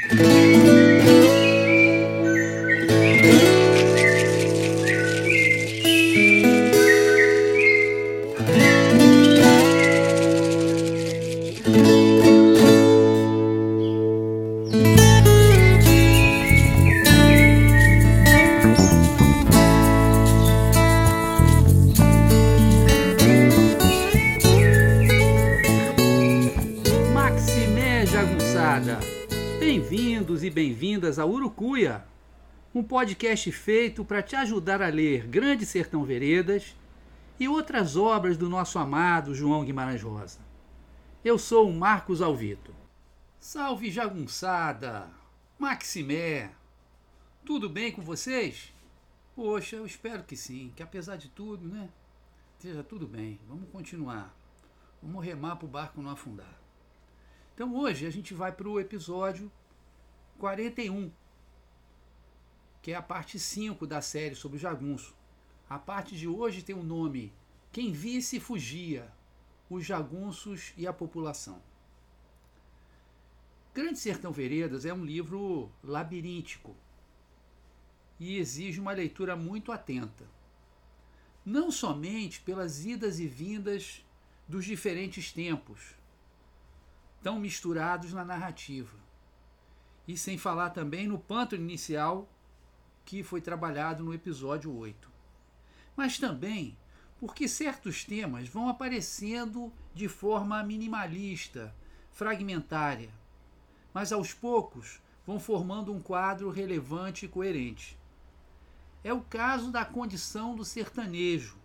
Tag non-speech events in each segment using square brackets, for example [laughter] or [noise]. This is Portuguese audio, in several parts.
Maximé podcast feito para te ajudar a ler Grande Sertão Veredas e outras obras do nosso amado João Guimarães Rosa. Eu sou o Marcos Alvito. Salve Jagunçada, Maximé, tudo bem com vocês? Poxa, eu espero que sim, que apesar de tudo, né? Esteja tudo bem. Vamos continuar. Vamos remar para o barco não afundar. Então hoje a gente vai para o episódio 41, que é a parte 5 da série sobre o jagunço. A parte de hoje tem o nome Quem Visse Fugia, os jagunços e a população. Grande Sertão Veredas é um livro labiríntico e exige uma leitura muito atenta. Não somente pelas idas e vindas dos diferentes tempos, tão misturados na narrativa. E sem falar também no pântano inicial que foi trabalhado no episódio 8. Mas também porque certos temas vão aparecendo de forma minimalista, fragmentária, mas aos poucos vão formando um quadro relevante e coerente. É o caso da condição do sertanejo,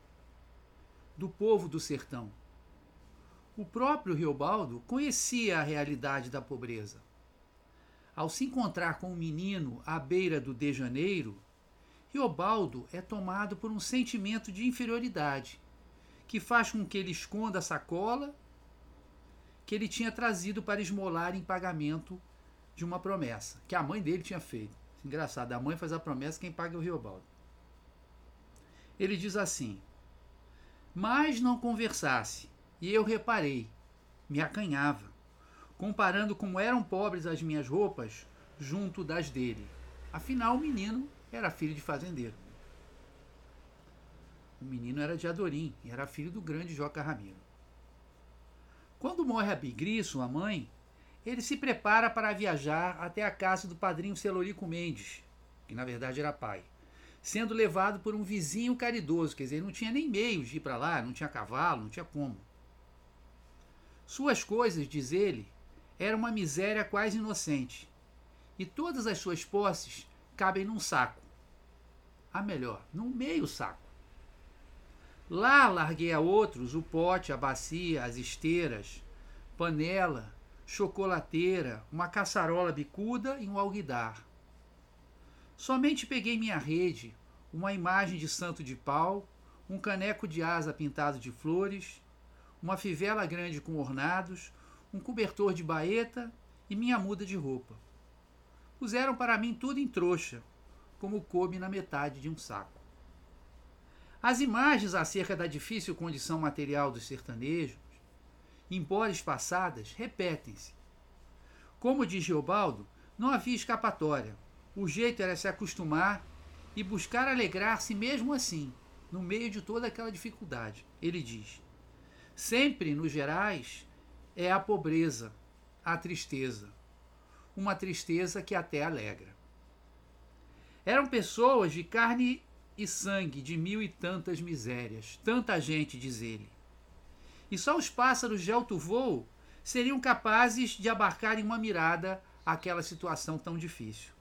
do povo do sertão. O próprio Riobaldo conhecia a realidade da pobreza. Ao se encontrar com um menino à beira do de Janeiro, Riobaldo é tomado por um sentimento de inferioridade, que faz com que ele esconda a sacola que ele tinha trazido para esmolar em pagamento de uma promessa que a mãe dele tinha feito. Engraçado, a mãe faz a promessa, quem paga é o Riobaldo. Ele diz assim: Mas não conversasse, e eu reparei, me acanhava, comparando como eram pobres as minhas roupas junto das dele. Afinal, o menino era filho de fazendeiro. O menino era de Adorim e era filho do grande Joca Ramiro. Quando morre a Bigri, sua mãe, ele se prepara para viajar até a casa do padrinho Celorico Mendes, que na verdade era pai, sendo levado por um vizinho caridoso, quer dizer, ele não tinha nem meios de ir para lá, não tinha cavalo, não tinha como. Suas coisas, diz ele, eram uma miséria quase inocente, e todas as suas posses cabem num saco. A melhor, num meio saco. Lá larguei a outros o pote, a bacia, as esteiras, panela, chocolateira, uma caçarola bicuda e um alguidar. Somente peguei minha rede, uma imagem de santo de pau, um caneco de asa pintado de flores, uma fivela grande com ornados, um cobertor de baeta e minha muda de roupa. Puseram para mim tudo em trouxa, como coube na metade de um saco. As imagens acerca da difícil condição material dos sertanejos, embora espaçadas, repetem-se. Como diz Geobaldo, não havia escapatória. O jeito era se acostumar e buscar alegrar-se mesmo assim, no meio de toda aquela dificuldade. Ele diz: sempre, nos gerais, é a pobreza, a tristeza. Uma tristeza que até alegra. Eram pessoas de carne e sangue de mil e tantas misérias, tanta gente, diz ele. E só os pássaros de alto voo seriam capazes de abarcar em uma mirada aquela situação tão difícil.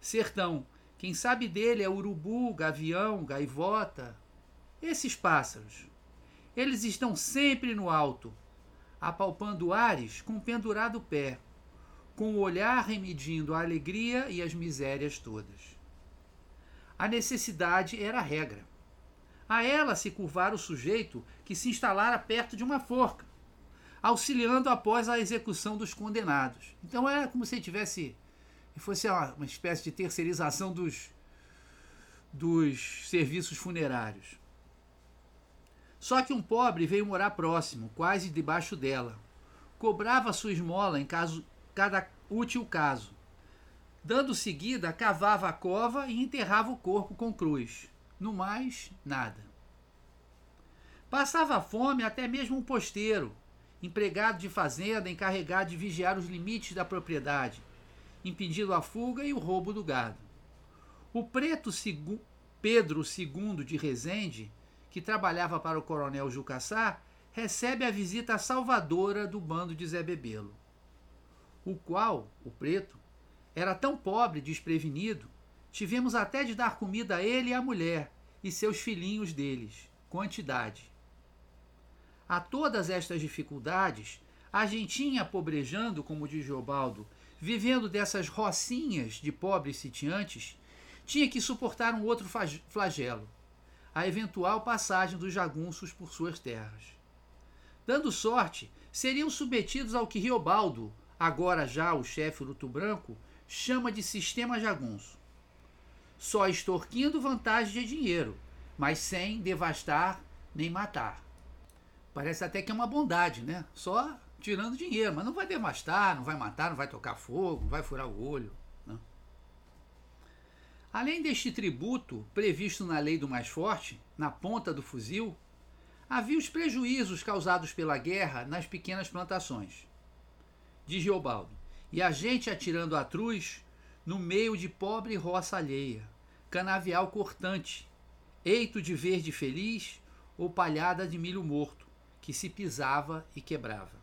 Sertão, quem sabe dele é urubu, gavião, gaivota, esses pássaros. Eles estão sempre no alto, apalpando ares com pendurado pé, com o olhar remedindo a alegria e as misérias todas. A necessidade era a regra. A ela se curvara o sujeito que se instalara perto de uma forca, auxiliando após a execução dos condenados. Então era como se tivesse fosse uma, uma espécie de terceirização dos, dos serviços funerários. Só que um pobre veio morar próximo, quase debaixo dela. Cobrava sua esmola em caso, cada útil caso. Dando seguida, cavava a cova e enterrava o corpo com cruz. No mais, nada. Passava fome até mesmo um posteiro, empregado de fazenda encarregado de vigiar os limites da propriedade, impedindo a fuga e o roubo do gado. O preto Pedro II de Rezende, que trabalhava para o coronel Jucassá, recebe a visita salvadora do bando de Zé Bebelo, o qual, o preto, era tão pobre e desprevenido, tivemos até de dar comida a ele e à mulher e seus filhinhos deles, quantidade. A todas estas dificuldades, a gentinha pobrejando, como diz Geobaldo, vivendo dessas rocinhas de pobres sitiantes, tinha que suportar um outro flagelo, a eventual passagem dos jagunços por suas terras. Dando sorte, seriam submetidos ao que Riobaldo, agora já o chefe Luto Branco, chama de sistema jagunço. Só extorquindo vantagem de dinheiro, mas sem devastar nem matar. Parece até que é uma bondade, né? Só tirando dinheiro, mas não vai devastar, não vai matar, não vai tocar fogo, não vai furar o olho. Além deste tributo previsto na lei do mais forte, na ponta do fuzil, havia os prejuízos causados pela guerra nas pequenas plantações. Diz Geobaldo, e a gente atirando a truz no meio de pobre roça alheia, canavial cortante, eito de verde feliz ou palhada de milho morto, que se pisava e quebrava.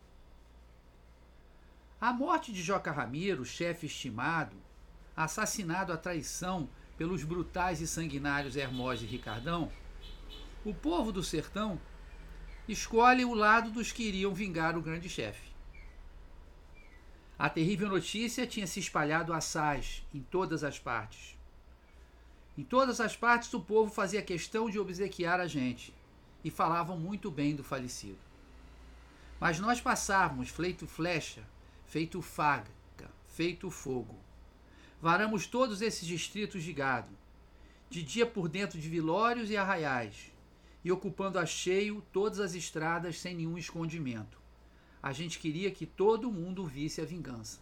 A morte de Joca Ramiro, chefe estimado, assassinado à traição pelos brutais e sanguinários Hermós e Ricardão, o povo do sertão escolhe o lado dos que iriam vingar o grande chefe. A terrível notícia tinha se espalhado assaz em todas as partes. Em todas as partes o povo fazia questão de obsequiar a gente, e falavam muito bem do falecido. Mas nós passávamos feito flecha, feito faga, feito fogo. Varamos todos esses distritos de gado, de dia por dentro de vilórios e arraiais, e ocupando a cheio todas as estradas sem nenhum escondimento. A gente queria que todo mundo visse a vingança.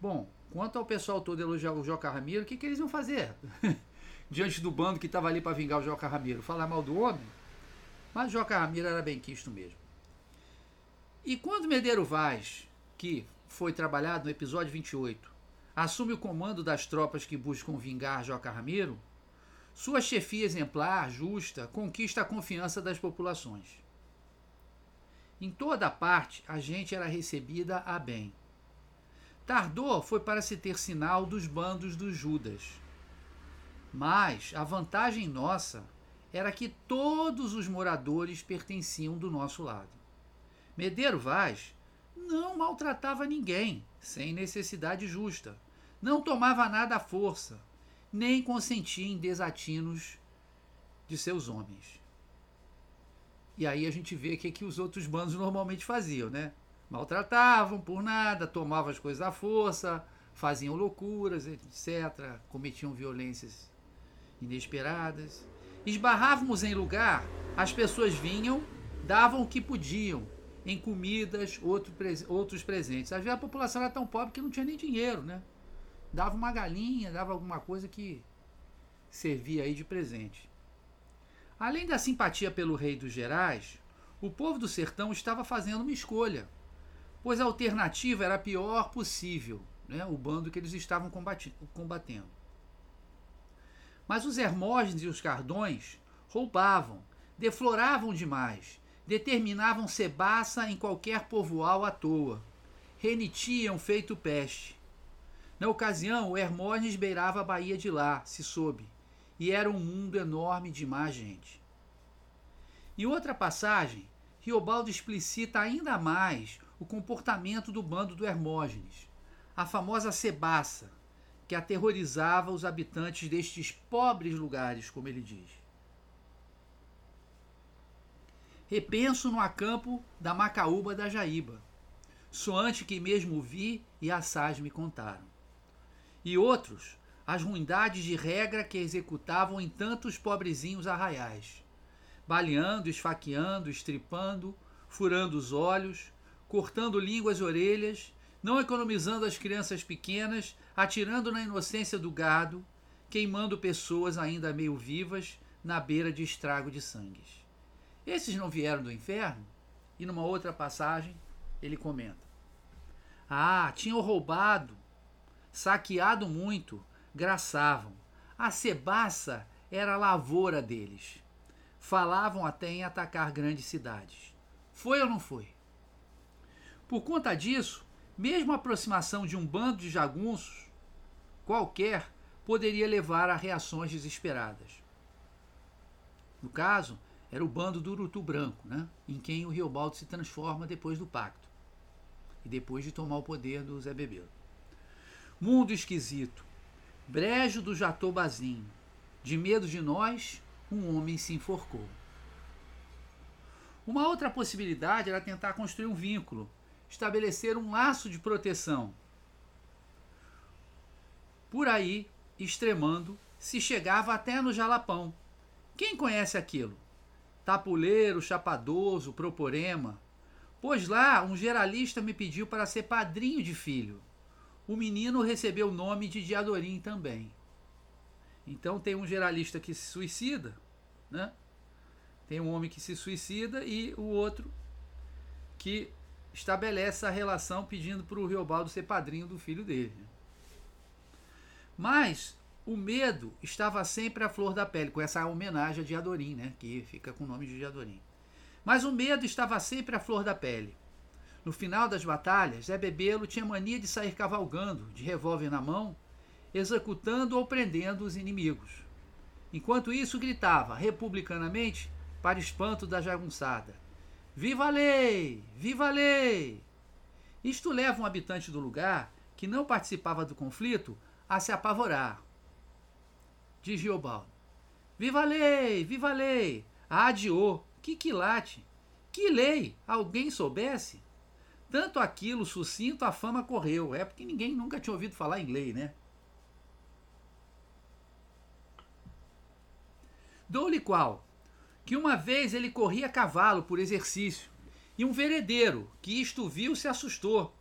Bom, quanto ao pessoal todo elogiar o Joca Ramiro, o que, que eles iam fazer? [laughs] Diante do bando que estava ali para vingar o Joca Ramiro? Falar mal do homem? Mas Joca Ramiro era bem quisto mesmo. E quando Medeiro Vaz, que foi trabalhado no episódio 28, assume o comando das tropas que buscam vingar Joca Ramiro, sua chefia exemplar, justa, conquista a confiança das populações. Em toda parte, a gente era recebida a bem. Tardou foi para se ter sinal dos bandos dos Judas. Mas a vantagem nossa era que todos os moradores pertenciam do nosso lado. Medeiro Vaz não maltratava ninguém, sem necessidade justa, não tomava nada à força, nem consentia em desatinos de seus homens. E aí a gente vê o que, que os outros bandos normalmente faziam, né? Maltratavam por nada, tomavam as coisas à força, faziam loucuras, etc., cometiam violências inesperadas esbarrávamos em lugar, as pessoas vinham, davam o que podiam, em comidas, outro, outros presentes. Às vezes a população era tão pobre que não tinha nem dinheiro, né? Dava uma galinha, dava alguma coisa que servia aí de presente. Além da simpatia pelo rei dos Gerais, o povo do sertão estava fazendo uma escolha, pois a alternativa era a pior possível, né? o bando que eles estavam combatendo. Mas os Hermógenes e os Cardões roubavam, defloravam demais, determinavam cebaça em qualquer povoal à toa, renitiam feito peste. Na ocasião, o Hermógenes beirava a Baía de lá, se soube, e era um mundo enorme de má gente. Em outra passagem, Riobaldo explicita ainda mais o comportamento do bando do Hermógenes, a famosa cebaça, que aterrorizava os habitantes destes pobres lugares, como ele diz. Repenso no acampo da Macaúba da Jaíba, soante que mesmo vi e assaz me contaram. E outros, as ruindades de regra que executavam em tantos pobrezinhos arraiais, baleando, esfaqueando, estripando, furando os olhos, cortando línguas e orelhas, não economizando as crianças pequenas, atirando na inocência do gado, queimando pessoas ainda meio vivas na beira de estrago de sangues. Esses não vieram do inferno? E numa outra passagem, ele comenta: Ah, tinham roubado, saqueado muito, graçavam. A cebaça era a lavoura deles. Falavam até em atacar grandes cidades. Foi ou não foi? Por conta disso, mesmo a aproximação de um bando de jagunços qualquer poderia levar a reações desesperadas. No caso, era o bando do Urutu Branco, né? em quem o Riobaldo se transforma depois do pacto e depois de tomar o poder do Zé Bebelo. Mundo esquisito, brejo do Jatobazinho, de medo de nós, um homem se enforcou. Uma outra possibilidade era tentar construir um vínculo, estabelecer um laço de proteção. Por aí, extremando, se chegava até no Jalapão. Quem conhece aquilo? Tapuleiro, Chapadoso, Proporema. Pois lá um geralista me pediu para ser padrinho de filho. O menino recebeu o nome de Diadorim também. Então tem um geralista que se suicida, né? Tem um homem que se suicida e o outro que estabelece a relação pedindo para o Riobaldo ser padrinho do filho dele. Mas o medo estava sempre à flor da pele, com essa homenagem a Diadorim, né? que fica com o nome de Diadorim. Mas o medo estava sempre à flor da pele. No final das batalhas, Zé Bebelo tinha mania de sair cavalgando, de revólver na mão, executando ou prendendo os inimigos. Enquanto isso, gritava, republicanamente, para espanto da jagunçada: Viva a lei! Viva a lei! Isto leva um habitante do lugar, que não participava do conflito, a se apavorar. Diz Giobaldo: Viva a lei! Viva a lei! Adiô! Que quilate! Que lei! Alguém soubesse? Tanto aquilo sucinto a fama correu. É porque ninguém nunca tinha ouvido falar lei, né? Dou-lhe qual? Que uma vez ele corria a cavalo por exercício, e um veredeiro, que isto viu, se assustou.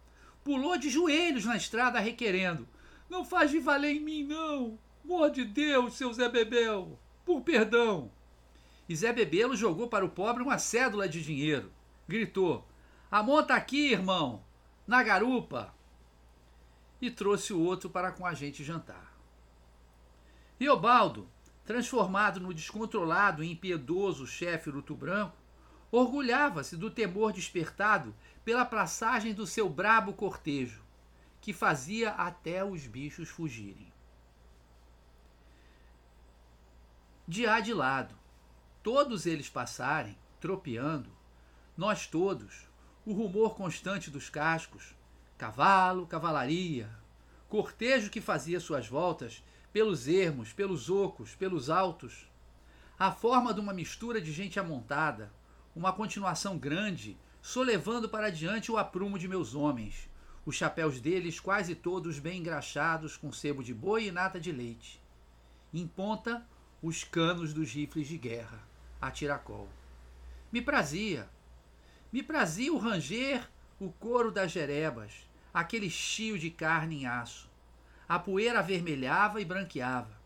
Pulou de joelhos na estrada requerendo: Não faz de valer em mim, não! Mor de Deus, seu Zé Bebel! Por perdão! E Zé Bebelo jogou para o pobre uma cédula de dinheiro. Gritou: A monta aqui, irmão, na garupa! E trouxe o outro para com a gente jantar. Riobaldo, transformado no descontrolado e impiedoso chefe Luto Branco, orgulhava-se do temor despertado pela passagem do seu brabo cortejo, que fazia até os bichos fugirem. De a de lado, todos eles passarem, tropeando, nós todos, o rumor constante dos cascos, cavalo, cavalaria, cortejo que fazia suas voltas pelos ermos, pelos ocos, pelos altos. A forma de uma mistura de gente amontada, uma continuação grande, solevando para diante o aprumo de meus homens, os chapéus deles quase todos bem engraxados com sebo de boi e nata de leite. Em ponta, os canos dos rifles de guerra, a tiracol. Me prazia. Me prazia o ranger, o couro das jerebas, aquele chio de carne em aço a poeira avermelhava e branqueava,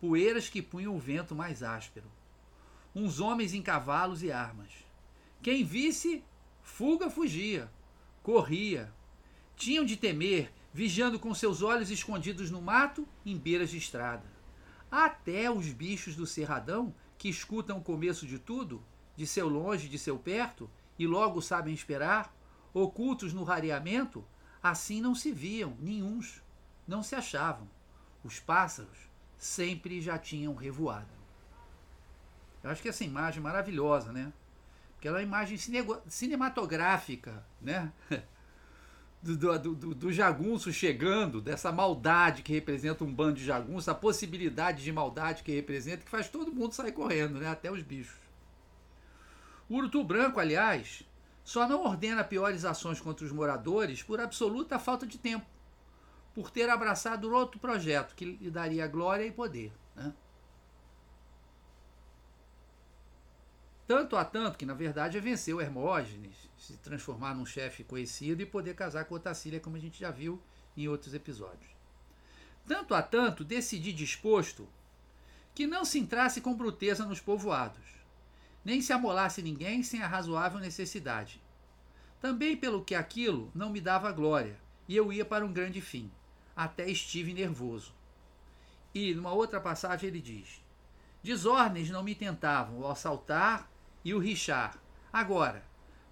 poeiras que punham o vento mais áspero. Uns homens em cavalos e armas. Quem visse, fuga fugia, corria. Tinham de temer, vigiando com seus olhos escondidos no mato, em beiras de estrada. Até os bichos do cerradão, que escutam o começo de tudo, de seu longe, de seu perto, e logo sabem esperar, ocultos no rareamento, assim não se viam, nenhuns não se achavam. Os pássaros sempre já tinham revoado. Eu acho que essa imagem é maravilhosa, né? Porque ela é uma imagem cinematográfica, né? [laughs] Do, do, do, do, jagunço chegando, dessa maldade que representa um bando de jagunços, a possibilidade de maldade que representa, que faz todo mundo sair correndo, né? até os bichos. O Urutu Branco, aliás, só não ordena piores ações contra os moradores por absoluta falta de tempo por ter abraçado outro projeto que lhe daria glória e poder. Né? Tanto a tanto que, na verdade, venceu Hermógenes, se transformar num chefe conhecido e poder casar com Otacília, como a gente já viu em outros episódios. Tanto a tanto, decidi disposto que não se entrasse com bruteza nos povoados, nem se amolasse ninguém sem a razoável necessidade. Também pelo que aquilo não me dava glória, e eu ia para um grande fim. Até estive nervoso. E, numa outra passagem, ele diz: Desordens não me tentavam o assaltar e o richar. Agora,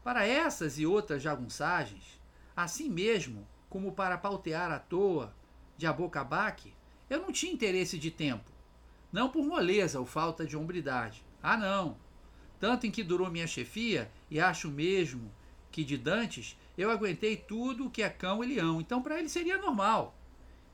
para essas e outras jagunçagens, assim mesmo como para pautear à toa de abocabaque, eu não tinha interesse de tempo. Não por moleza ou falta de hombridade. Ah, não. Tanto em que durou minha chefia, e acho mesmo que de Dantes, eu aguentei tudo o que é cão e leão. Então, para ele seria normal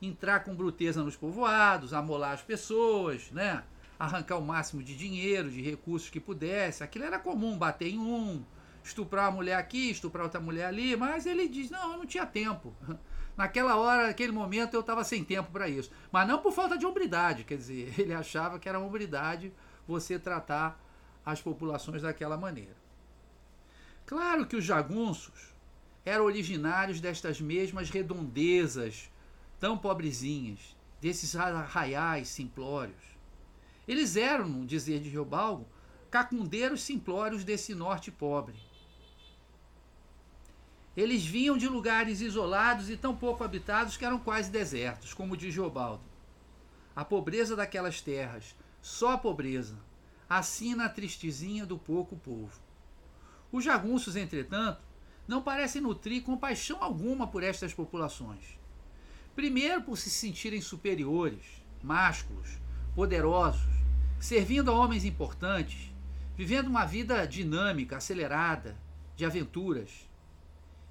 entrar com bruteza nos povoados, amolar as pessoas, né? arrancar o máximo de dinheiro, de recursos que pudesse. Aquilo era comum, bater em um, estuprar uma mulher aqui, estuprar outra mulher ali, mas ele diz: não, eu não tinha tempo. [laughs] Naquela hora, naquele momento, eu estava sem tempo para isso. Mas não por falta de hombridade, quer dizer, [laughs] ele achava que era hombridade você tratar as populações daquela maneira. Claro que os jagunços eram originários destas mesmas redondezas tão pobrezinhas, desses arraiais simplórios. Eles eram, no dizer de Riobalgo, cacundeiros simplórios desse norte pobre. Eles vinham de lugares isolados e tão pouco habitados que eram quase desertos, como diz Geobaldo. A pobreza daquelas terras, só a pobreza, assina a tristezinha do pouco povo. Os jagunços, entretanto, não parecem nutrir compaixão alguma por estas populações. Primeiro, por se sentirem superiores, másculos, poderosos, servindo a homens importantes, vivendo uma vida dinâmica, acelerada, de aventuras.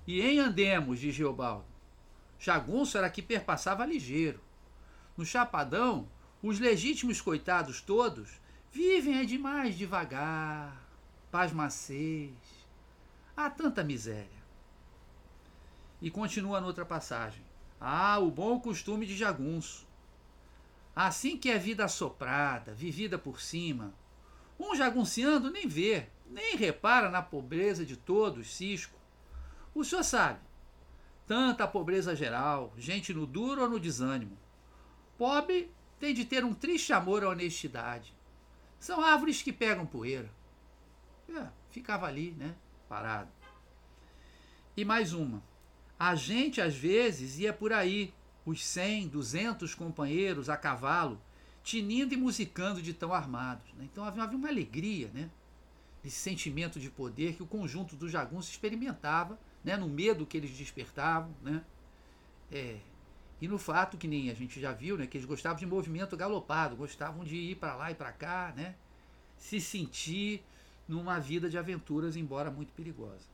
E em Andemos, de Geobaldo, Jagunço era que perpassava ligeiro. No Chapadão, os legítimos coitados todos vivem é demais devagar, pasmacês. Há tanta miséria. E continua noutra passagem. Ah, o bom costume de Jagunço. Assim que é vida assoprada, vivida por cima. Um jagunciando nem vê, nem repara na pobreza de todos, cisco. O senhor sabe, tanta pobreza geral, gente no duro ou no desânimo. Pobre tem de ter um triste amor à honestidade. São árvores que pegam poeira. É, ficava ali, né? Parado. E mais uma. A gente, às vezes, ia por aí, os cem, duzentos companheiros a cavalo, tinindo e musicando de tão armados. Né? Então havia uma alegria, né? Esse sentimento de poder que o conjunto dos jagunços experimentava né, no medo que eles despertavam, né, é, e no fato que nem a gente já viu, né, que eles gostavam de movimento galopado, gostavam de ir para lá e para cá, né, se sentir numa vida de aventuras, embora muito perigosa.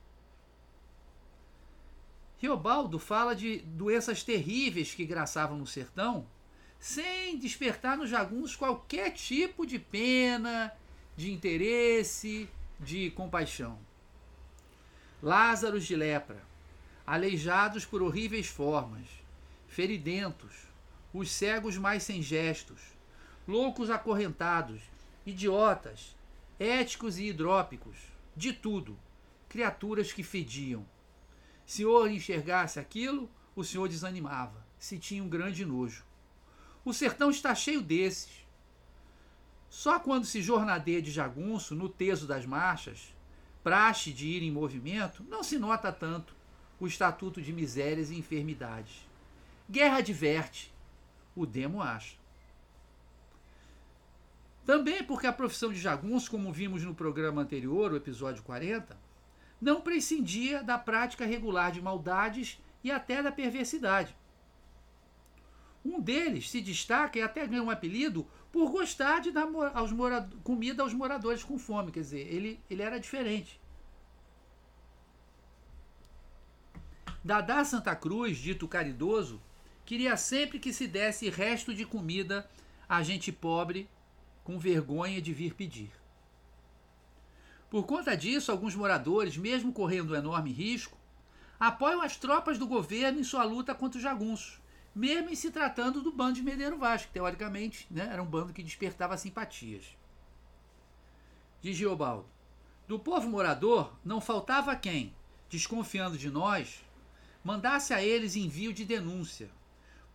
Riobaldo fala de doenças terríveis que graçavam no sertão, sem despertar nos jagunços qualquer tipo de pena, de interesse, de compaixão. Lázaros de lepra, aleijados por horríveis formas, feridentos, os cegos mais sem gestos, loucos acorrentados, idiotas, éticos e hidrópicos, de tudo, criaturas que fediam. Se o enxergasse aquilo, o senhor desanimava, se tinha um grande nojo. O sertão está cheio desses. Só quando se jornadeia de jagunço, no teso das marchas, praxe de ir em movimento, não se nota tanto o estatuto de misérias e enfermidades. Guerra diverte, o demo acha. Também porque a profissão de jagunço, como vimos no programa anterior, o episódio 40, não prescindia da prática regular de maldades e até da perversidade. Um deles se destaca e até ganha um apelido por gostar de dar aos comida aos moradores com fome. Quer dizer, ele, ele era diferente. Dadá Santa Cruz, dito caridoso, queria sempre que se desse resto de comida a gente pobre com vergonha de vir pedir. Por conta disso, alguns moradores, mesmo correndo um enorme risco, apoiam as tropas do governo em sua luta contra os jagunços mesmo em se tratando do bando de Medeiro Vasco, que teoricamente né, era um bando que despertava simpatias. Diz Geobaldo: Do povo morador não faltava quem, desconfiando de nós, mandasse a eles envio de denúncia,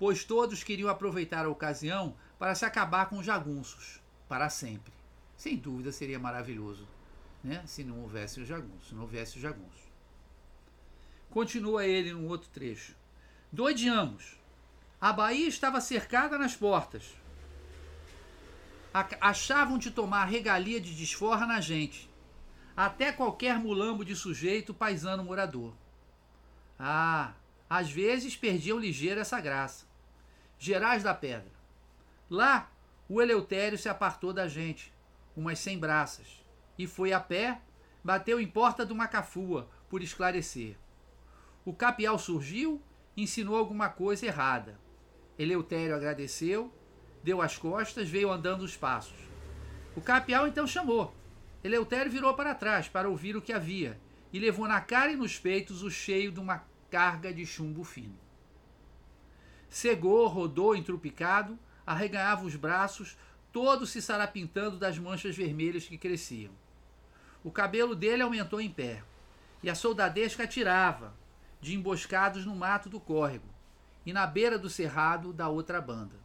pois todos queriam aproveitar a ocasião para se acabar com os jagunços, para sempre. Sem dúvida seria maravilhoso, né? se não houvesse o jagunço, se não houvesse o jagunço. Continua ele num outro trecho. Doideamos. A Bahia estava cercada nas portas. Achavam de tomar regalia de desforra na gente. Até qualquer mulambo de sujeito paisano morador. Ah, às vezes perdiam ligeiro essa graça. Gerais da Pedra. Lá, o Eleutério se apartou da gente, umas cem braças, e foi a pé, bateu em porta de uma cafua, por esclarecer. O capial surgiu, ensinou alguma coisa errada. Eleutério agradeceu, deu as costas, veio andando os passos. O capial então chamou. Eleutério virou para trás para ouvir o que havia e levou na cara e nos peitos o cheio de uma carga de chumbo fino. Cegou, rodou entrupicado, arreganhava os braços, todo se sarapintando das manchas vermelhas que cresciam. O cabelo dele aumentou em pé, e a soldadesca atirava, de emboscados no mato do córrego e na beira do cerrado da outra banda.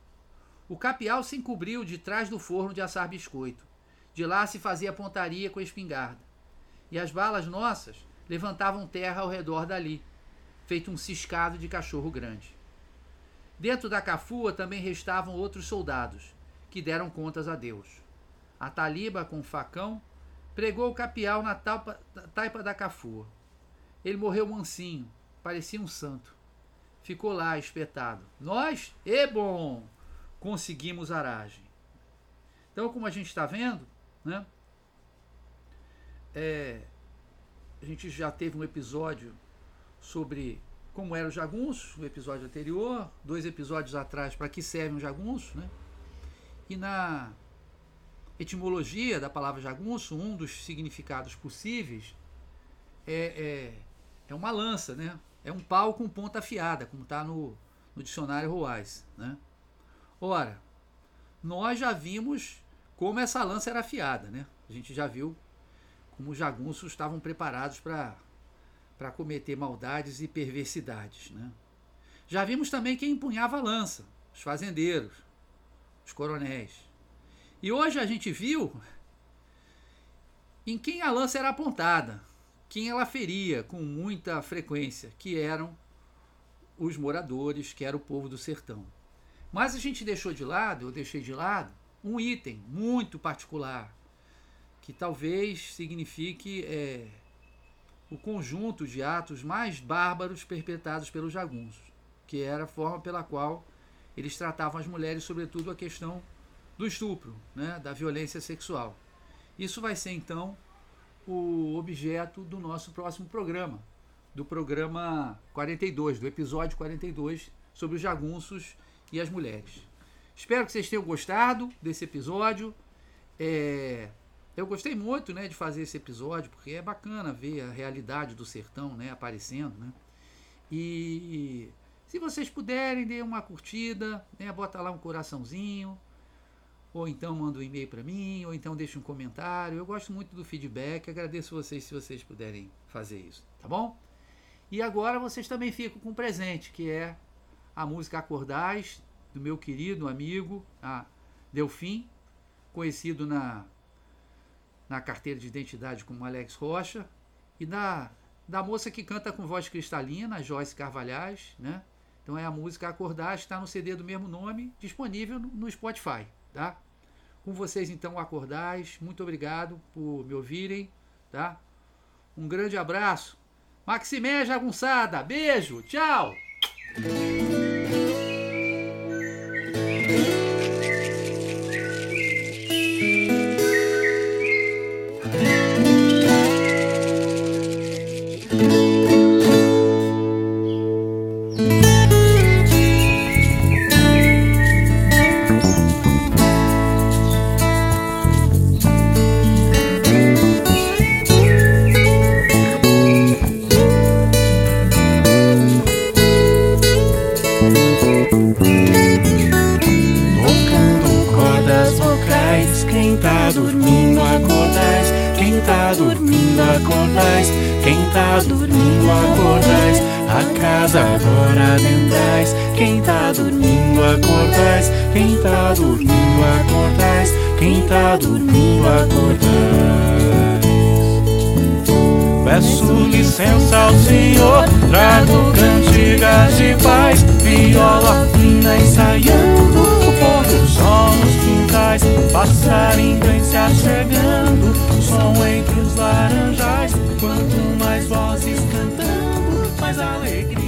O capial se encobriu de trás do forno de assar biscoito. De lá se fazia pontaria com a espingarda. E as balas nossas levantavam terra ao redor dali, feito um ciscado de cachorro grande. Dentro da cafua também restavam outros soldados, que deram contas a Deus. A taliba, com o facão, pregou o capial na taipa, taipa da cafua. Ele morreu mansinho, parecia um santo. Ficou lá espetado. Nós, e bom, conseguimos aragem. Então, como a gente está vendo, né? É, a gente já teve um episódio sobre como era o jagunço, o episódio anterior, dois episódios atrás, para que serve um jagunço, né? E na etimologia da palavra jagunço, um dos significados possíveis é, é, é uma lança, né? é um pau com ponta afiada, como está no, no dicionário Ruais. Né? Ora, nós já vimos como essa lança era afiada. Né? A gente já viu como os jagunços estavam preparados para cometer maldades e perversidades. Né? Já vimos também quem empunhava a lança, os fazendeiros, os coronéis. E hoje a gente viu em quem a lança era apontada, quem ela feria com muita frequência, que eram os moradores, que era o povo do sertão. Mas a gente deixou de lado, eu deixei de lado, um item muito particular, que talvez signifique é, o conjunto de atos mais bárbaros perpetrados pelos jagunços, que era a forma pela qual eles tratavam as mulheres, sobretudo a questão do estupro, né, da violência sexual. Isso vai ser então o objeto do nosso próximo programa, do programa 42, do episódio 42, sobre os jagunços e as mulheres. Espero que vocês tenham gostado desse episódio. É, eu gostei muito né, de fazer esse episódio, porque é bacana ver a realidade do sertão né, aparecendo. Né? E se vocês puderem, dê uma curtida, né, bota lá um coraçãozinho, ou então manda um e-mail para mim, ou então deixa um comentário. Eu gosto muito do feedback, agradeço vocês se vocês puderem fazer isso, tá bom? E agora vocês também ficam com um presente, que é a música Acordais, do meu querido amigo a Delfim, conhecido na, na carteira de identidade como Alex Rocha, e da, da moça que canta com voz cristalina, Joyce Carvalhais, né? Então é a música Acordais, está no CD do mesmo nome, disponível no, no Spotify, tá? Com vocês, então, acordais. Muito obrigado por me ouvirem, tá? Um grande abraço. Maximé Jagunçada, beijo, tchau! Quem tá dormindo acordais, quem tá dormindo, acordais. Quem tá dormindo, acordais. A casa agora adentrais. Quem tá dormindo, acordais. Quem tá dormindo, acordais. Quem tá dormindo, acordais. Peço licença ao Senhor, trago cantigas de paz, viola fina ensaiando o pôr do sol nos quintais, passarinho vem se achegando, som entre os laranjais. Quanto mais vozes cantando, mais alegria.